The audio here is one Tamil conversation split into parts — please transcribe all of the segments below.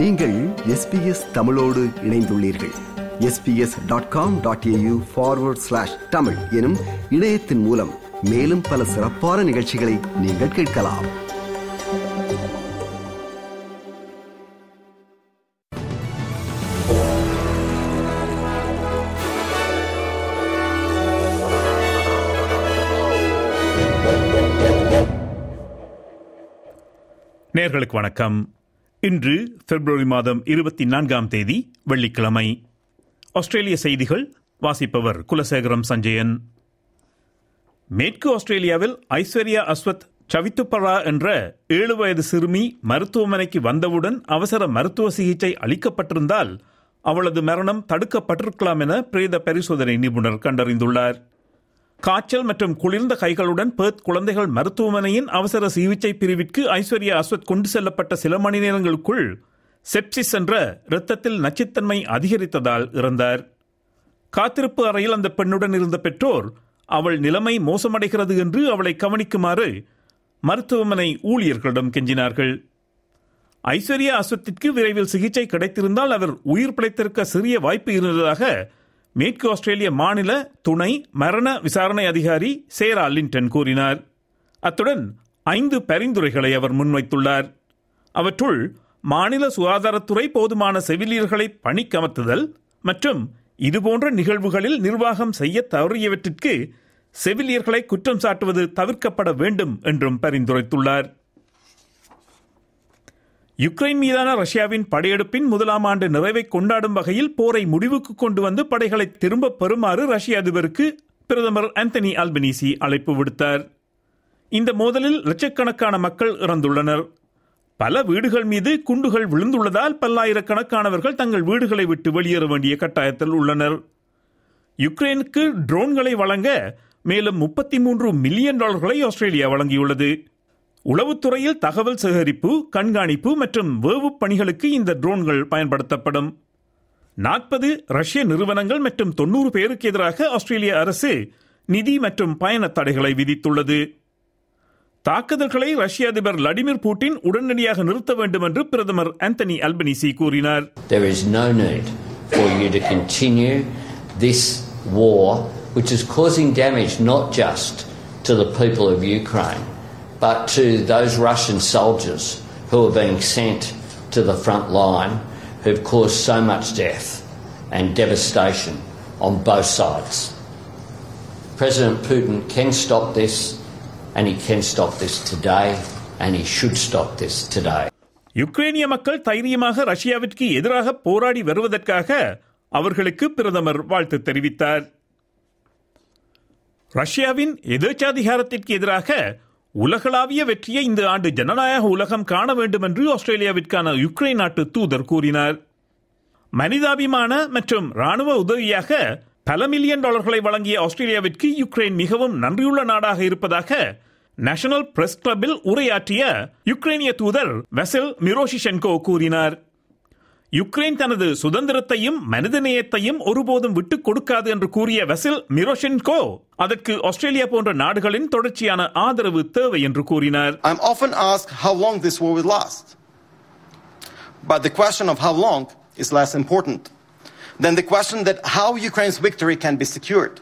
நீங்கள் எஸ்பிஎஸ் தமிழோடு இணைந்துள்ளீர்கள். SBS dot com dot AU forward slash Tamil எனும் இணையத்தின் மூலம் மேலும் பல சிறப்பான நிகழ்ச்சிகளை நீங்கள் கேட்கலாம். நேர்களுக்கு வணக்கம். இன்று பிப்ரவரி மாதம் இருபத்தி நான்காம் தேதி வெள்ளிக்கிழமை. ஆஸ்திரேலிய செய்திகள் வாசிப்பவர் குலசேகரம் சஞ்சயன். மேற்கு ஆஸ்திரேலியாவில் ஐஸ்வர்யா அஸ்வத் சவித்துப்பரா என்ற ஏழு வயது சிறுமி மருத்துவமனைக்கு வந்தவுடன் அவசர மருத்துவ சிகிச்சை அளிக்கப்பட்டிருந்தால் அவளது மரணம் தடுக்கப்பட்டிருக்கலாம் என பிரேத பரிசோதனை நிபுணர் கண்டறிந்துள்ளார். காய்ச்சல் மற்றும் குளிர்ந்த கைகளுடன் பேர்த் குழந்தைகள் மருத்துவமனையின் அவசர சிகிச்சை பிரிவிற்கு ஐஸ்வர்யா அஸ்வத் கொண்டு செல்லப்பட்ட சில மணி நேரங்களுக்குள் செப்சிஸ் என்ற இரத்தத்தில் நச்சுத்தன்மை அதிகரித்ததால் இறந்தார். காத்திருப்பு அறையில் அந்த பெண்ணுடன் இருந்த பெற்றோர் அவள் நிலைமை மோசமடைகிறது என்று அவளை கவனிக்குமாறு மருத்துவமனை ஊழியர்களிடம் கெஞ்சினார்கள். ஐஸ்வர்யா அஸ்வத்திற்கு விரைவில் சிகிச்சை கிடைத்திருந்தால் அவர் உயிர் பிழைத்திருக்க சிறிய வாய்ப்பு இருந்ததாக மேற்கு ஆஸ்திரேலிய மாநில துணை மரண விசாரணை அதிகாரி சேரா லிண்டன் கூறினார். அத்துடன் ஐந்து பரிந்துரைகளை அவர் முன்வைத்துள்ளார். அவற்றுள் மாநில சுகாதாரத்துறை போதுமான செவிலியர்களை பணிக்கமர்த்துதல் மற்றும் இதுபோன்ற நிகழ்வுகளில் நிர்வாகம் செய்ய தவறியவற்றிற்கு செவிலியர்களை குற்றம் சாட்டுவது தவிர்க்கப்பட வேண்டும் என்றும் பரிந்துரைத்துள்ளார். யுக்ரைன் மீதான ரஷ்யாவின் படையெடுப்பின் முதலாம் ஆண்டு நிறைவை கொண்டாடும் வகையில் போரை முடிவுக்கு கொண்டு வந்து படைகளை திரும்ப பெறுமாறு ரஷ்ய அதிபருக்கு பிரதமர் ஆந்தனி அல்பனீசி அழைப்பு விடுத்தார். இந்த மோதலில் லட்சக்கணக்கான மக்கள் இறந்துள்ளனர். பல வீடுகள் மீது குண்டுகள் விழுந்துள்ளதால் பல்லாயிரக்கணக்கானவர்கள் தங்கள் வீடுகளை விட்டு வெளியேற வேண்டிய கட்டாயத்தில் உள்ளனர். யுக்ரைனுக்கு ட்ரோன்களை வழங்க மேலும் முப்பத்தி மூன்று மில்லியன் டாலர்களை ஆஸ்திரேலியா வழங்கியுள்ளது. உளவுத்துறையில் தகவல் சேகரிப்பு கண்காணிப்பு மற்றும் வேவு பணிகளுக்கு இந்த ட்ரோன்கள் பயன்படுத்தப்படும். நாற்பது ரஷ்ய நிறுவனங்கள் மற்றும் தொன்னூறு பேருக்கு எதிராக ஆஸ்திரேலிய அரசு நிதி மற்றும் பயண தடைகளை விதித்துள்ளது. தாக்குதல்களை ரஷ்ய அதிபர் விளாடிமிர் புட்டின் உடனடியாக நிறுத்த வேண்டும் என்று பிரதமர் ஆந்தனி அல்பனிசி கூறினார். There is no need for you to continue this war, which is causing damage not just to the people of Ukraine, but to those Russian soldiers who are being sent to the front line who've caused so much death and devastation on both sides. President Putin can stop this, and he can stop this today, and he should stop this today. யுக்ரைனிய மக்கள் தைரியமாக ரஷ்யாவிற்கு எதிராக போராடி வருவதற்காக அவர்களுக்கு பிரதமர் வாழ்த்து தெரிவித்தார் ரஷ்யாவின் எதேச்சாதிகாரத்திற்கு எதிராக உலகளாவிய வெற்றியை இந்த ஆண்டு ஜனநாயக உலகம் காண வேண்டும் என்று ஆஸ்திரேலியாவிற்கான யுக்ரைன் நாட்டு தூதர் கூறினார். மனிதாபிமான மற்றும் ராணுவ உதவியாக பல மில்லியன் டாலர்களை வழங்கிய ஆஸ்திரேலியாவிற்கு யுக்ரைன் மிகவும் நன்றியுள்ள நாடாக இருப்பதாக நேஷனல் பிரஸ் கிளப்பில் உரையாற்றிய யுக்ரைனிய தூதர் வெசல் மிரோஷிஷென்கோ கூறினார். யுக்ரைன் தனது சுதந்திரத்தையும் மனிதநேயத்தையும் ஒருபோதும் விட்டுக் கொடுக்காது என்று கூறிய வெசில் மிரோஷென்கோ அதற்கு ஆஸ்திரேலியா போன்ற நாடுகளின் தொடர்ச்சியான ஆதரவு தேவை என்று கூறினார் I'm often asked how long this war will last. But the question of how long is less important than the question that how Ukraine's victory can be secured.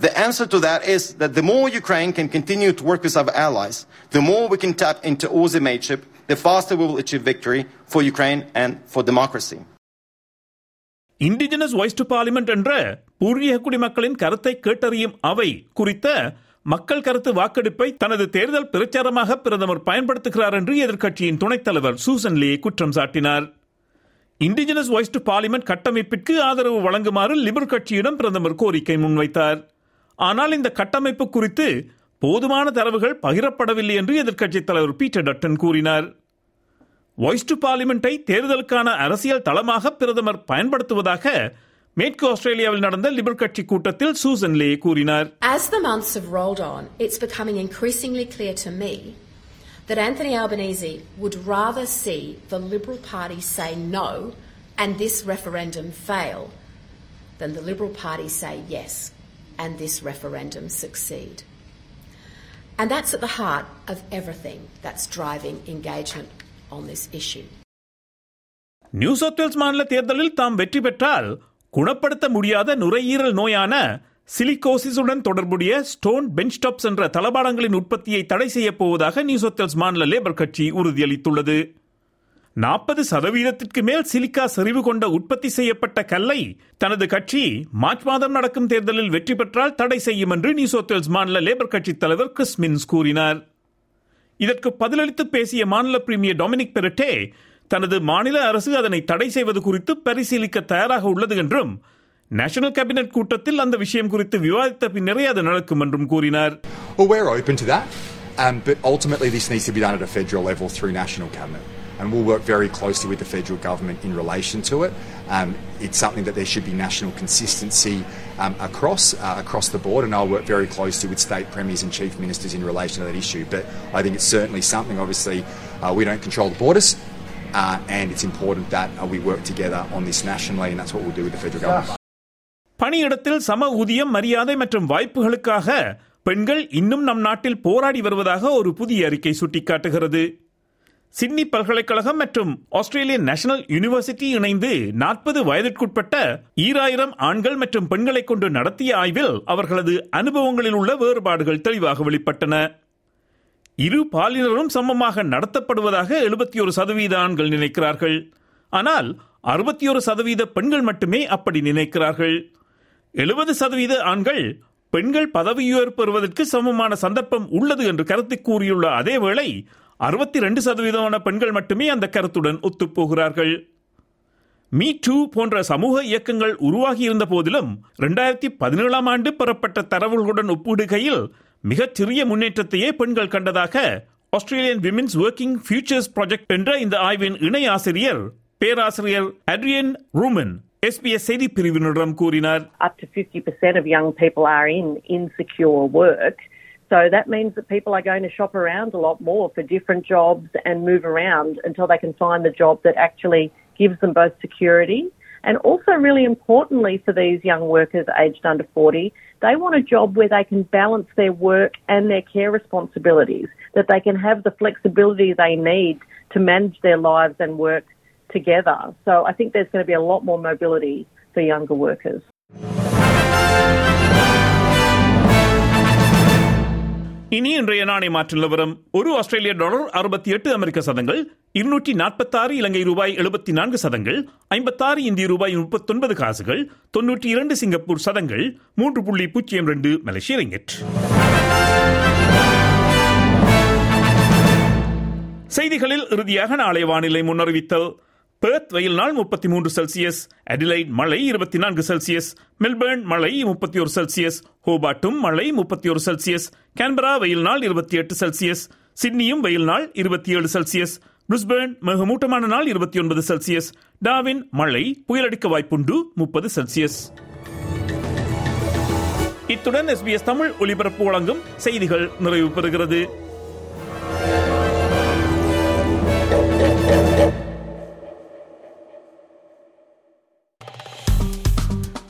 The answer to that is that the more Ukraine can continue to work with our allies, the more we can tap into Aussie mateship, the faster we will achieve victory for Ukraine and for democracy. Indigenous voice to parliament என்ற பூர்வீக குடிமக்களின் கருத்தை கேட்டறியும் அவை குறித்த மக்கள் கருத்து வாக்கெடுப்பை தனது தேர்தல் பிரச்சாரமாக பிரதமர் பயன்படுத்துகிறார் என்று எதிர்க்கட்சியின் துணைத் தலைவர் சூசன் லீ குற்றம் சாட்டினார் இண்டிஜினஸ் வாய்ஸ் டு பார்லிமெண்ட் கட்டமைப்பிற்கு ஆதரவு வழங்குமாறு லிபர் கட்சியிடம் பிரதமர் கோரிக்கை முன்வைத்தார் ஆனால் இந்த கட்டமைப்பு குறித்து போதுமான தரவுகள் பகிரப்படவில்லை என்று எதிர்க்கட்சித் தலைவர் பீட்டர் டட்டன் கூறினார் வாய்ஸ் டு பார்லிமெண்டை தேர்தலுக்கான அரசியல் தளமாக பிரதமர் பயன்படுத்துவதாக மேற்கு ஆஸ்திரேலியாவில் நடந்த லிபர் கட்சி கூட்டத்தில் சூசன் லே கூறினார் As the months have rolled on, it's becoming increasingly clear to me that Anthony Albanese would rather see the Liberal Party say no and this referendum fail than the Liberal Party say yes and this referendum succeed. And that's at the heart of everything that's driving engagement on this issue. New South Wales மாநில தேர்தலில் தாம் வெற்றி பெற்றால் குணப்படுத்த முடியாத நுரையீரல் நோயான சிலிகோசிஸுடன் தொடர்புடைய ஸ்டோன் பெஞ்ச் டாப்ஸ் என்ற தளபாடங்களின் உற்பத்தியை தடை செய்யப் போவதாக நியூ சவுத்வேல்ஸ் மாநில லேபர் கட்சி உறுதியளித்துள்ளது நாற்பது சதவீதத்திற்கு மேல் சிலிக்கா செறிவு கொண்ட உற்பத்தி செய்யப்பட்ட கல்லை தனது கட்சி மார்ச் மாதம் நடக்கும் தேர்தலில் வெற்றி பெற்றால் தடை செய்யும் என்று நியூ சவுத் மாநில லேபர் கட்சித் தலைவர் கிறிஸ் மின்ஸ் கூறினார் இதற்கு பதிலளித்து பேசிய மாநில பிரீமியர் டொமினிக் பெரட்டே தனது மாநில அரசு அதனை தடை செய்வது குறித்து பரிசீலிக்க தயாராக உள்ளது என்றும் நேஷனல் கேபினெட் கூட்டத்தில் அந்த விஷயம் குறித்து விவாதித்த பின்னரே அது நடக்கும் என்றும் கூறினார் Well, we're open to that, um, but ultimately this needs to be done at a federal level through National Cabinet. And we'll work very closely with the federal government in relation to it. Um, it's something that there should be national consistency um, across uh, across the board, and I'll work very closely with state premiers and chief ministers in relation to that issue. But I think it's certainly something. Obviously, uh, we don't control the borders, uh, and it's important that uh, we work together on this nationally, and that's what we'll do with the federal government. பணியிடத்தில் சம ஊதியம் மரியாதை மற்றும் வாய்ப்புகளுக்காக பெண்கள் இன்னும் நம் நாட்டில் போராடி வருவதாக ஒரு புதிய அறிக்கை சுட்டிக்காட்டுகிறது சிட்னி பல்கலைக்கழகம் மற்றும் ஆஸ்திரேலியன் நேஷனல் யூனிவர்சிட்டி இணைந்து நாற்பது வயதிற்குட்பட்ட ஈராயிரம் ஆண்கள் மற்றும் பெண்களை கொண்டு நடத்திய ஆய்வில் அவர்களது அனுபவங்களில் உள்ள வேறுபாடுகள் தெளிவாக வெளிப்பட்டன. இரு பாலினரும் சமமாக நடத்தப்படுவதாக எழுபத்தி ஒரு சதவீத ஆண்கள் நினைக்கிறார்கள். ஆனால் அறுபத்தி ஒரு சதவீத பெண்கள் மட்டுமே அப்படி நினைக்கிறார்கள். எழுபது சதவீத ஆண்கள் பெண்கள் பதவியுயர் பெறுவதற்கு சமமான சந்தர்ப்பம் உள்ளது என்று கருத்து கூறியுள்ள அதே வேளை அறுபத்தி ரெண்டு சதவீதமான பெண்கள் மட்டுமே அந்த கருத்துடன் ஒத்துப்போகிறார்கள் மீ டூ போன்ற சமூக இயக்கங்கள் உருவாகியிருந்த போதிலும் இரண்டாயிரத்தி பதினேழாம் ஆண்டு பெறப்பட்ட தரவுகளுடன் ஒப்பிடுகையில் மிகச் சிறிய முன்னேற்றத்தையே பெண்கள் கண்டதாக Australian women's working futures project என்ற இந்த ஆய்வின் இணை ஆசிரியர் பேராசிரியர் அட்ரியன் ரூமன் செய்தி பிரிவினரிடம் கூறினார் up to 50% of young people are in insecure work. So that means that people are going to shop around a lot more for different jobs and move around until they can find the job that actually gives them both security. And also, really importantly, for these young workers aged under 40, they want a job where they can balance their work and their care responsibilities, that they can have the flexibility they need to manage their lives and work together. So I think there's going to be a lot more mobility for younger workers. இனி இன்றைய நாணய மாற்று நிலவரம். ஒரு ஆஸ்திரேலிய டாலர் அறுபத்தி எட்டு அமெரிக்க சதங்கள் இருநூற்றி நாற்பத்தாறு இலங்கை ரூபாய் எழுபத்தி நான்கு சதங்கள் ஐம்பத்தாறு இந்திய ரூபாய் முப்பத்தொன்பது காசுகள் தொன்னூற்றி இரண்டு சிங்கப்பூர் சதங்கள் மூன்று புள்ளி பூஜ்ஜியம் ரெண்டு மலேசிய ரிங்கெட். செய்திகளில் இறுதியாக நாளை வானிலை முன்னறிவித்தல். பெர்த் வெயில் நாள் முப்பத்தி மூன்று செல்சியஸ் அடிலைட் மழை இருபத்தி நான்கு செல்சியஸ் மெல்பர்ன் மழை முப்பத்தி ஒரு செல்சியஸ் ஹோபாட்டும் மழை முப்பத்தி ஒரு செல்சியஸ் கேன்பரா வெயில் நாள் இருபத்தி எட்டு செல்சியஸ் சிட்னியும் வெயில் நாள் இருபத்தி ஏழு செல்சியஸ் பிரிஸ்பேர்ன் மிகமூட்டமான நாள் இருபத்தி ஒன்பது செல்சியஸ் டாவின் மழை புயலடிக்க வாய்ப்புண்டு முப்பது செல்சியஸ். இத்துடன் எஸ்பிஎஸ் தமிழ் ஒலிபரப்பு வழங்கும் செய்திகள் நிறைவு பெறுகிறது.